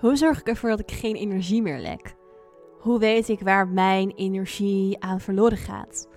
Hoe zorg ik ervoor dat ik geen energie meer lek? Hoe weet ik waar mijn energie aan verloren gaat?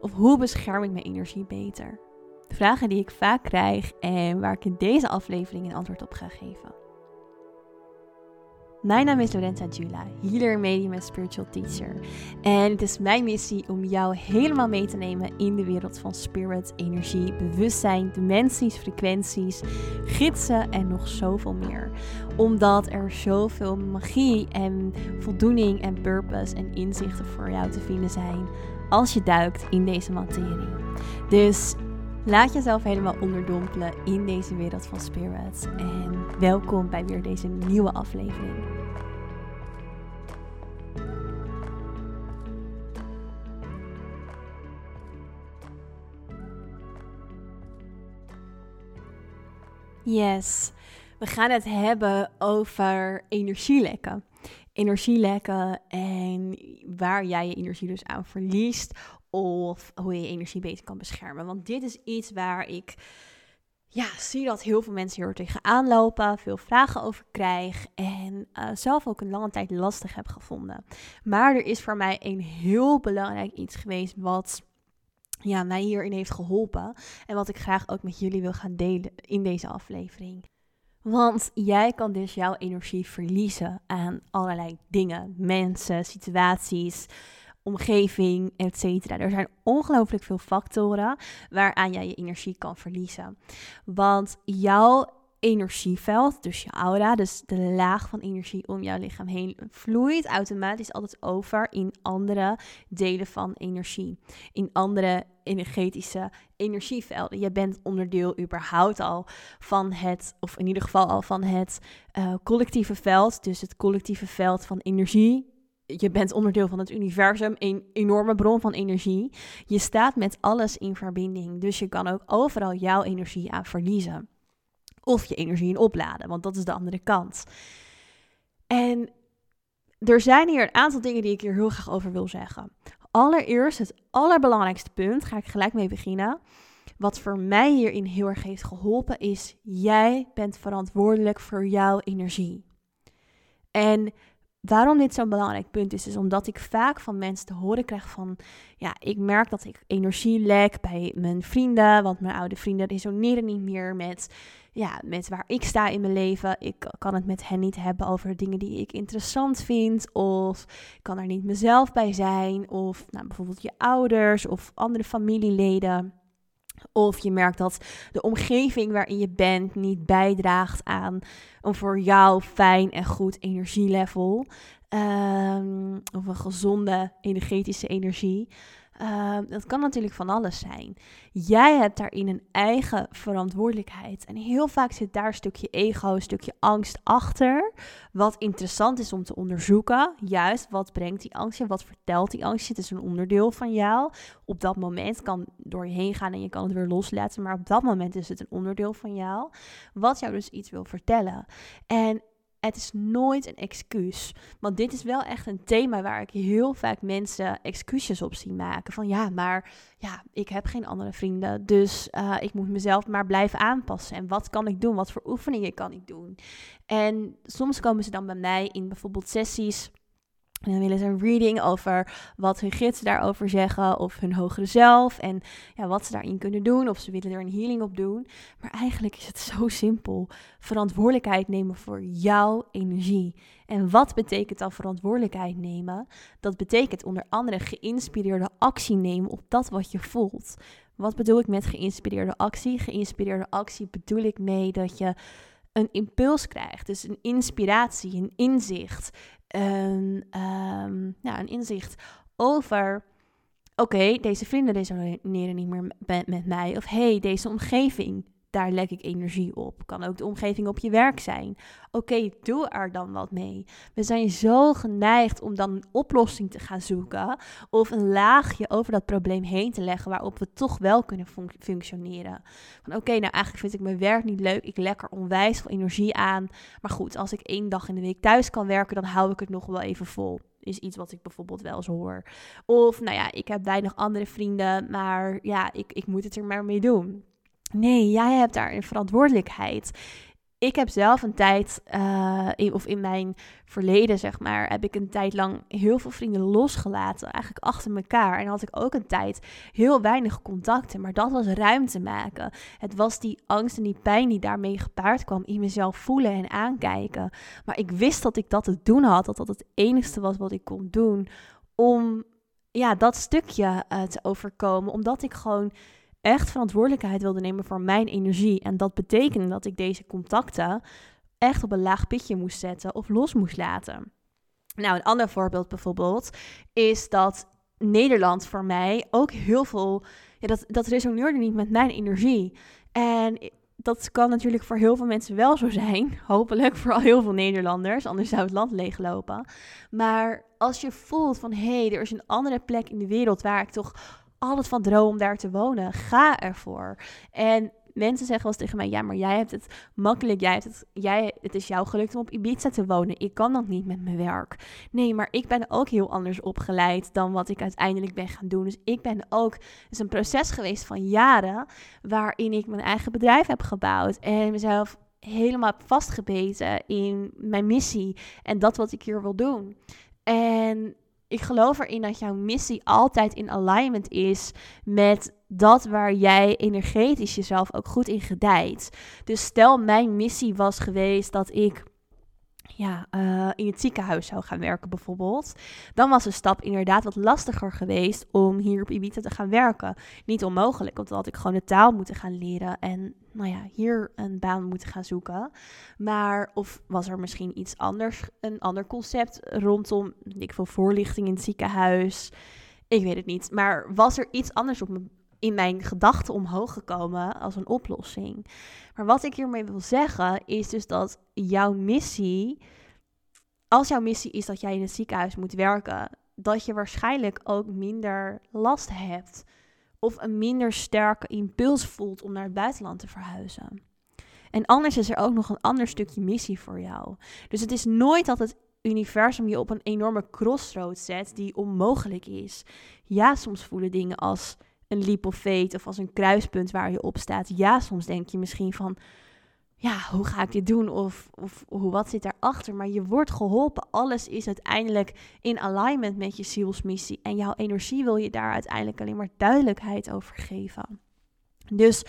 Of hoe bescherm ik mijn energie beter? Vragen die ik vaak krijg en waar ik in deze aflevering een antwoord op ga geven. Mijn naam is Lorenza Jula, healer, medium en spiritual teacher. En het is mijn missie om jou helemaal mee te nemen in de wereld van spirit, energie, bewustzijn, dimensies, frequenties, gidsen en nog zoveel meer. Omdat er zoveel magie en voldoening en purpose en inzichten voor jou te vinden zijn als je duikt in deze materie. Dus Laat jezelf helemaal onderdompelen in deze wereld van spirits. En welkom bij weer deze nieuwe aflevering. Yes, we gaan het hebben over energielekken. Energielekken en waar jij je energie dus aan verliest of hoe je je energie beter kan beschermen. Want dit is iets waar ik ja, zie dat heel veel mensen hier tegenaan lopen, veel vragen over krijg en uh, zelf ook een lange tijd lastig heb gevonden. Maar er is voor mij een heel belangrijk iets geweest wat ja, mij hierin heeft geholpen en wat ik graag ook met jullie wil gaan delen in deze aflevering. Want jij kan dus jouw energie verliezen aan allerlei dingen, mensen, situaties, omgeving, etc. Er zijn ongelooflijk veel factoren waaraan jij je energie kan verliezen. Want jouw energieveld, dus je aura, dus de laag van energie om jouw lichaam heen, vloeit automatisch altijd over in andere delen van energie. In andere energetische energievelden. Je bent onderdeel überhaupt al van het, of in ieder geval al van het uh, collectieve veld. Dus het collectieve veld van energie, je bent onderdeel van het universum, een enorme bron van energie. Je staat met alles in verbinding, dus je kan ook overal jouw energie aan verliezen. Of je energie in opladen, want dat is de andere kant. En er zijn hier een aantal dingen die ik hier heel graag over wil zeggen. Allereerst, het allerbelangrijkste punt, ga ik gelijk mee beginnen. Wat voor mij hierin heel erg heeft geholpen, is jij bent verantwoordelijk voor jouw energie. En waarom dit zo'n belangrijk punt is, is omdat ik vaak van mensen te horen krijg van, ja, ik merk dat ik energie lek bij mijn vrienden, want mijn oude vrienden resoneren niet meer met, ja, met waar ik sta in mijn leven. Ik kan het met hen niet hebben over dingen die ik interessant vind, of ik kan er niet mezelf bij zijn, of nou, bijvoorbeeld je ouders of andere familieleden. Of je merkt dat de omgeving waarin je bent niet bijdraagt aan een voor jou fijn en goed energielevel. Um, of een gezonde energetische energie. Ehm, dat kan natuurlijk van alles zijn. Jij hebt daarin een eigen verantwoordelijkheid. En heel vaak zit daar een stukje ego, een stukje angst achter. Wat interessant is om te onderzoeken. Juist, wat brengt die angst en wat vertelt die angst? Het is een onderdeel van jou. Op dat moment kan door je heen gaan en je kan het weer loslaten. Maar op dat moment is het een onderdeel van jou. Wat jou dus iets wil vertellen. En het is nooit een excuus. Want dit is wel echt een thema waar ik heel vaak mensen excuses op zie maken. Van ja, maar ja, ik heb geen andere vrienden. Dus uh, ik moet mezelf maar blijven aanpassen. En wat kan ik doen? Wat voor oefeningen kan ik doen? En soms komen ze dan bij mij in bijvoorbeeld sessies en dan willen ze een reading over wat hun gidsen daarover zeggen, of hun hogere zelf en ja, wat ze daarin kunnen doen, of ze willen er een healing op doen. Maar eigenlijk is het zo simpel. Verantwoordelijkheid nemen voor jouw energie. En wat betekent dan verantwoordelijkheid nemen? Dat betekent onder andere geïnspireerde actie nemen op dat wat je voelt. Wat bedoel ik met geïnspireerde actie? Geïnspireerde actie bedoel ik mee dat je een impuls krijgt. Dus een inspiratie, een inzicht, een, um, ja, een inzicht over. Oké, deze vrienden resoneren niet meer met, met mij. Of hey, deze omgeving daar lek ik energie op. Kan ook de omgeving op je werk zijn. Oké, doe er dan wat mee. We zijn zo geneigd om dan een oplossing te gaan zoeken of een laagje over dat probleem heen te leggen waarop we toch wel kunnen functioneren. Van oké, nou eigenlijk vind ik mijn werk niet leuk. Ik lek er onwijs veel energie aan. Maar goed, als ik één dag in de week thuis kan werken, dan hou ik het nog wel even vol is iets wat ik bijvoorbeeld wel eens hoor. Of, nou ja, ik heb weinig andere vrienden, maar ja, ik, ik moet het er maar mee doen. Nee, jij hebt daar een verantwoordelijkheid. ik heb zelf een tijd, in, of in mijn verleden zeg maar, heb ik een tijd lang heel veel vrienden losgelaten, eigenlijk achter elkaar. En had ik ook een tijd heel weinig contacten, maar dat was ruimte maken. Het was die angst en die pijn die daarmee gepaard kwam in mezelf voelen en aankijken. Maar ik wist dat ik dat te doen had, dat dat het enigste was wat ik kon doen om ja, dat stukje uh, te overkomen, omdat ik gewoon echt verantwoordelijkheid wilde nemen voor mijn energie. En dat betekende dat ik deze contacten echt op een laag pitje moest zetten of los moest laten. Nou, een ander voorbeeld bijvoorbeeld is dat Nederland voor mij ook heel veel. Ja, dat, dat resoneerde niet met mijn energie. En dat kan natuurlijk voor heel veel mensen wel zo zijn. Hopelijk voor al heel veel Nederlanders, anders zou het land leeglopen. Maar als je voelt van hé, hey, er is een andere plek in de wereld waar ik toch altijd van droom om daar te wonen. Ga ervoor. En mensen zeggen wel eens tegen mij: ja, maar jij hebt het makkelijk. Jij hebt het, jij, het is jou gelukt om op Ibiza te wonen. Ik kan dat niet met mijn werk. Nee, maar ik ben ook heel anders opgeleid dan wat ik uiteindelijk ben gaan doen. Dus ik ben ook. Het is een proces geweest van jaren. waarin ik mijn eigen bedrijf heb gebouwd. En mezelf helemaal vastgebeten in mijn missie. En dat wat ik hier wil doen. En ik geloof erin dat jouw missie altijd in alignment is met dat waar jij energetisch jezelf ook goed in gedijt. Dus stel mijn missie was geweest dat ik ja, uh, in het ziekenhuis zou gaan werken bijvoorbeeld, dan was de stap inderdaad wat lastiger geweest om hier op Ibiza te gaan werken. Niet onmogelijk, want dan had ik gewoon de taal moeten gaan leren en nou ja, hier een baan moeten gaan zoeken. Maar of was er misschien iets anders, een ander concept rondom, ik veel voorlichting in het ziekenhuis, ik weet het niet. Maar was er iets anders op me, in mijn gedachten omhoog gekomen als een oplossing? Maar wat ik hiermee wil zeggen is dus dat jouw missie, als jouw missie is dat jij in het ziekenhuis moet werken, dat je waarschijnlijk ook minder last hebt of een minder sterke impuls voelt om naar het buitenland te verhuizen. En anders is er ook nog een ander stukje missie voor jou. Dus het is nooit dat het universum je op een enorme crossroad zet die onmogelijk is. Ja, soms voelen dingen als een leap of fate of als een kruispunt waar je op staat. Ja, soms denk je misschien van, ja, hoe ga ik dit doen? Of, of hoe, wat zit daarachter? Maar je wordt geholpen. Alles is uiteindelijk in alignment met je zielsmissie. En jouw energie wil je daar uiteindelijk alleen maar duidelijkheid over geven. Dus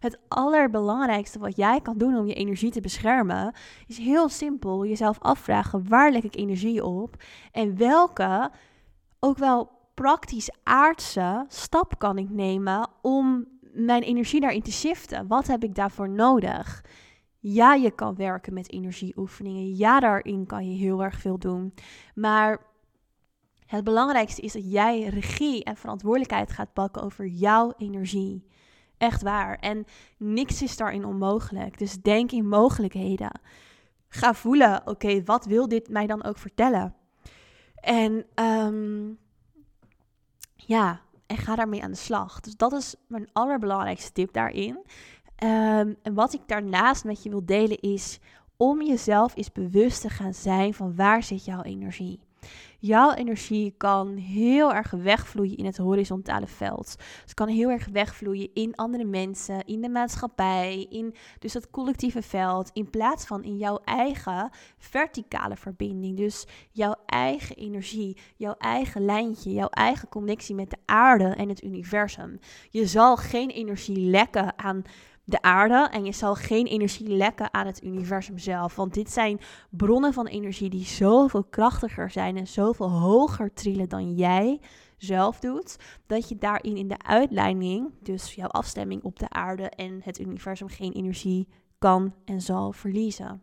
het allerbelangrijkste wat jij kan doen om je energie te beschermen, is heel simpel jezelf afvragen: waar leg ik energie op? En welke, ook wel praktisch aardse stap kan ik nemen om mijn energie daarin te shiften? Wat heb ik daarvoor nodig? Ja, je kan werken met energieoefeningen. Ja, daarin kan je heel erg veel doen. Maar het belangrijkste is dat jij regie en verantwoordelijkheid gaat pakken over jouw energie. Echt waar. En niks is daarin onmogelijk. Dus denk in mogelijkheden. Ga voelen, oké, wat wil dit mij dan ook vertellen? En um, ja, en ga daarmee aan de slag. Dus dat is mijn allerbelangrijkste tip daarin. Ehm, en wat ik daarnaast met je wil delen is om jezelf eens bewust te gaan zijn van waar zit jouw energie. Jouw energie kan heel erg wegvloeien in het horizontale veld. Het kan heel erg wegvloeien in andere mensen, in de maatschappij, in dus dat collectieve veld, in plaats van in jouw eigen verticale verbinding. Dus jouw eigen energie, jouw eigen lijntje, jouw eigen connectie met de aarde en het universum. Je zal geen energie lekken aan de aarde en je zal geen energie lekken aan het universum zelf. Want dit zijn bronnen van energie die zoveel krachtiger zijn en zoveel hoger trillen dan jij zelf doet, dat je daarin in de uitleiding, dus jouw afstemming op de aarde en het universum, geen energie kan en zal verliezen.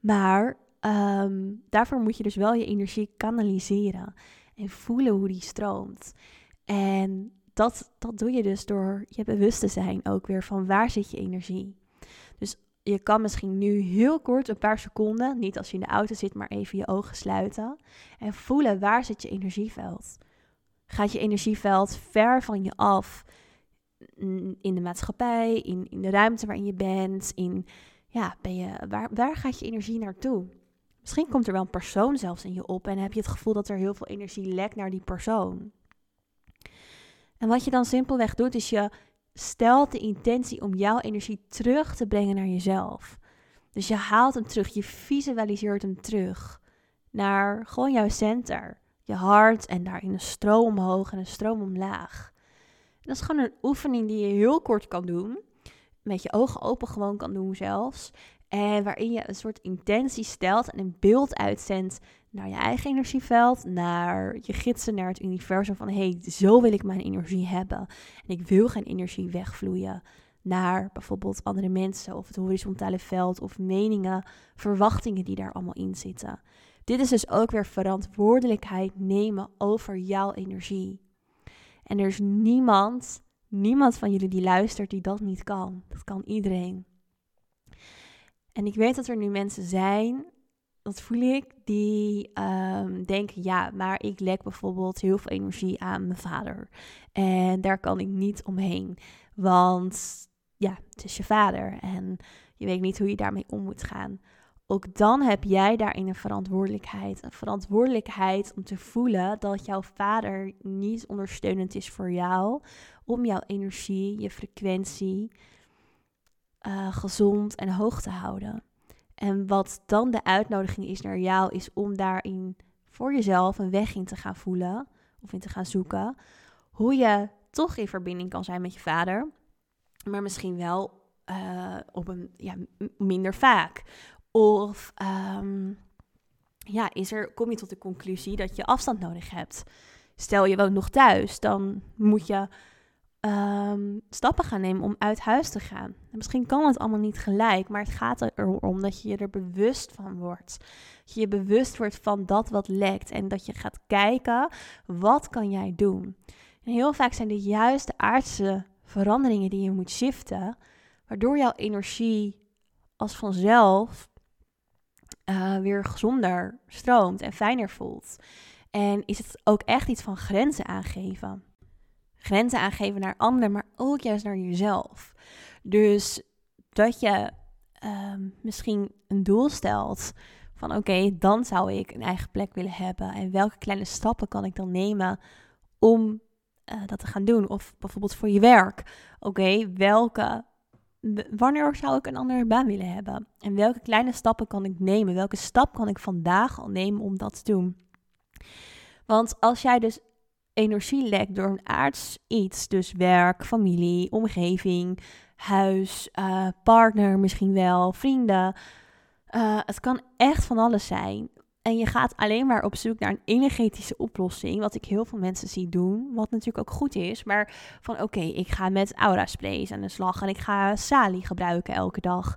Maar ehm, daarvoor moet je dus wel je energie kanaliseren en voelen hoe die stroomt. En dat, dat doe je dus door je bewust te zijn ook weer van waar zit je energie. Dus je kan misschien nu heel kort, een paar seconden, niet als je in de auto zit, maar even je ogen sluiten en voelen waar zit je energieveld. Gaat je energieveld ver van je af in de maatschappij, in, in de ruimte waarin je bent, in, ja, ben je, waar, waar gaat je energie naartoe? Misschien komt er wel een persoon zelfs in je op en heb je het gevoel dat er heel veel energie lekt naar die persoon. En wat je dan simpelweg doet, is je stelt de intentie om jouw energie terug te brengen naar jezelf. Dus je haalt hem terug, je visualiseert hem terug naar gewoon jouw center, je hart en daarin een stroom omhoog en een stroom omlaag. dat is gewoon een oefening die je heel kort kan doen, met je ogen open gewoon kan doen zelfs. En waarin je een soort intentie stelt en een beeld uitzendt naar je eigen energieveld, naar je gidsen, naar het universum van hé, hey, zo wil ik mijn energie hebben. En ik wil geen energie wegvloeien naar bijvoorbeeld andere mensen of het horizontale veld of meningen, verwachtingen die daar allemaal in zitten. Dit is dus ook weer verantwoordelijkheid nemen over jouw energie. En er is niemand, niemand van jullie die luistert die dat niet kan. Dat kan iedereen. En ik weet dat er nu mensen zijn, dat voel ik, die um, denken, ja, maar ik lek bijvoorbeeld heel veel energie aan mijn vader. En daar kan ik niet omheen. Want ja, het is je vader en je weet niet hoe je daarmee om moet gaan. Ook dan heb jij daarin een verantwoordelijkheid. Een verantwoordelijkheid om te voelen dat jouw vader niet ondersteunend is voor jou. Om jouw energie, je frequentie uh, gezond en hoog te houden. En wat dan de uitnodiging is naar jou, is om daarin voor jezelf een weg in te gaan voelen of in te gaan zoeken. Hoe je toch in verbinding kan zijn met je vader, maar misschien wel uh, op een ja, minder vaak. Of um, ja, is er, kom je tot de conclusie dat je afstand nodig hebt. Stel je woont nog thuis, dan moet je um, stappen gaan nemen om uit huis te gaan. En misschien kan het allemaal niet gelijk, maar het gaat erom dat je je er bewust van wordt. Dat je je bewust wordt van dat wat lekt en dat je gaat kijken, wat kan jij doen? En heel vaak zijn de aardse veranderingen die je moet shiften, waardoor jouw energie als vanzelf uh, weer gezonder stroomt en fijner voelt. En is het ook echt iets van grenzen aangeven grenzen aangeven naar anderen, maar ook juist naar jezelf. Dus dat je ehm, misschien een doel stelt van oké, dan zou ik een eigen plek willen hebben. En welke kleine stappen kan ik dan nemen om uh, dat te gaan doen? Of bijvoorbeeld voor je werk. Oké, welke wanneer zou ik een andere baan willen hebben? En welke kleine stappen kan ik nemen? Welke stap kan ik vandaag al nemen om dat te doen? Want als jij dus energie lekt door een aards iets. Dus werk, familie, omgeving, huis, uh, partner misschien wel, vrienden. Uh, het kan echt van alles zijn. En je gaat alleen maar op zoek naar een energetische oplossing. Wat ik heel veel mensen zie doen. Wat natuurlijk ook goed is. Maar van oké, ik ga met aura sprays aan de slag. En ik ga Sali gebruiken elke dag.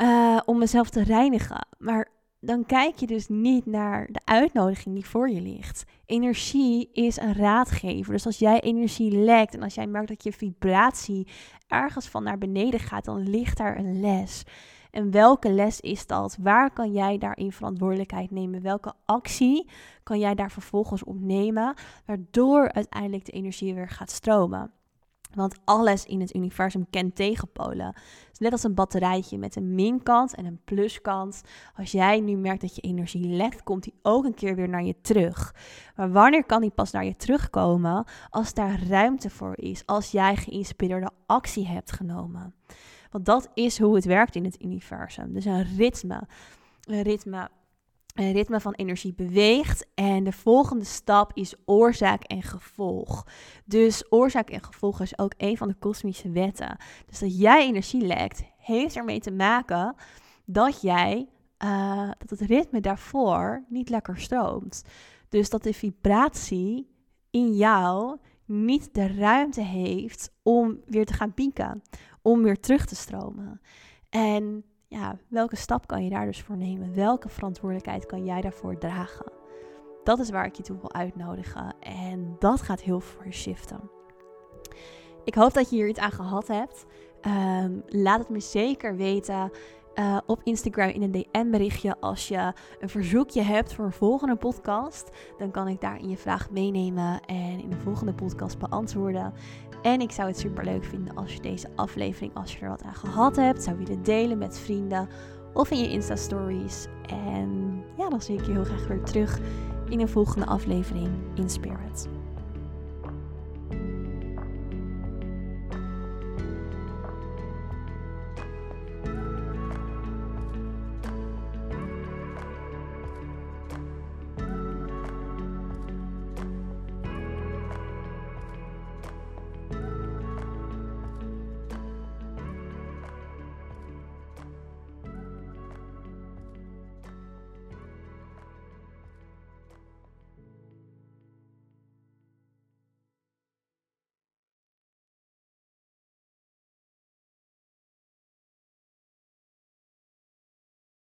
Uh, om mezelf te reinigen. Maar dan kijk je dus niet naar de uitnodiging die voor je ligt. Energie is een raadgever. Dus als jij energie lekt en als jij merkt dat je vibratie ergens van naar beneden gaat, dan ligt daar een les. En welke les is dat? Waar kan jij daarin verantwoordelijkheid nemen? Welke actie kan jij daar vervolgens opnemen, waardoor uiteindelijk de energie weer gaat stromen? Want alles in het universum kent tegenpolen. Het is net als een batterijtje met een minkant en een pluskant. Als jij nu merkt dat je energie lekt, komt die ook een keer weer naar je terug. Maar wanneer kan die pas naar je terugkomen? Als daar ruimte voor is. Als jij geïnspireerde actie hebt genomen. Want dat is hoe het werkt in het universum. Dus een ritme. Een ritme ritme van energie beweegt. En de volgende stap is oorzaak en gevolg. Dus oorzaak en gevolg is ook een van de kosmische wetten. Dus dat jij energie lekt, heeft ermee te maken dat jij uh, dat het ritme daarvoor niet lekker stroomt. Dus dat de vibratie in jou niet de ruimte heeft om weer te gaan pieken, om weer terug te stromen. En ja, welke stap kan je daar dus voor nemen? Welke verantwoordelijkheid kan jij daarvoor dragen? Dat is waar ik je toe wil uitnodigen. En dat gaat heel voor je shiften. Ik hoop dat je hier iets aan gehad hebt. Ehm, laat het me zeker weten. Uh, op Instagram in een DM-berichtje als je een verzoekje hebt voor een volgende podcast. Dan kan ik daar in je vraag meenemen en in de volgende podcast beantwoorden. En ik zou het super leuk vinden als je deze aflevering, als je er wat aan gehad hebt, zou willen delen met vrienden of in je Insta-stories. En ja, dan zie ik je heel graag weer terug in een volgende aflevering in Spirit.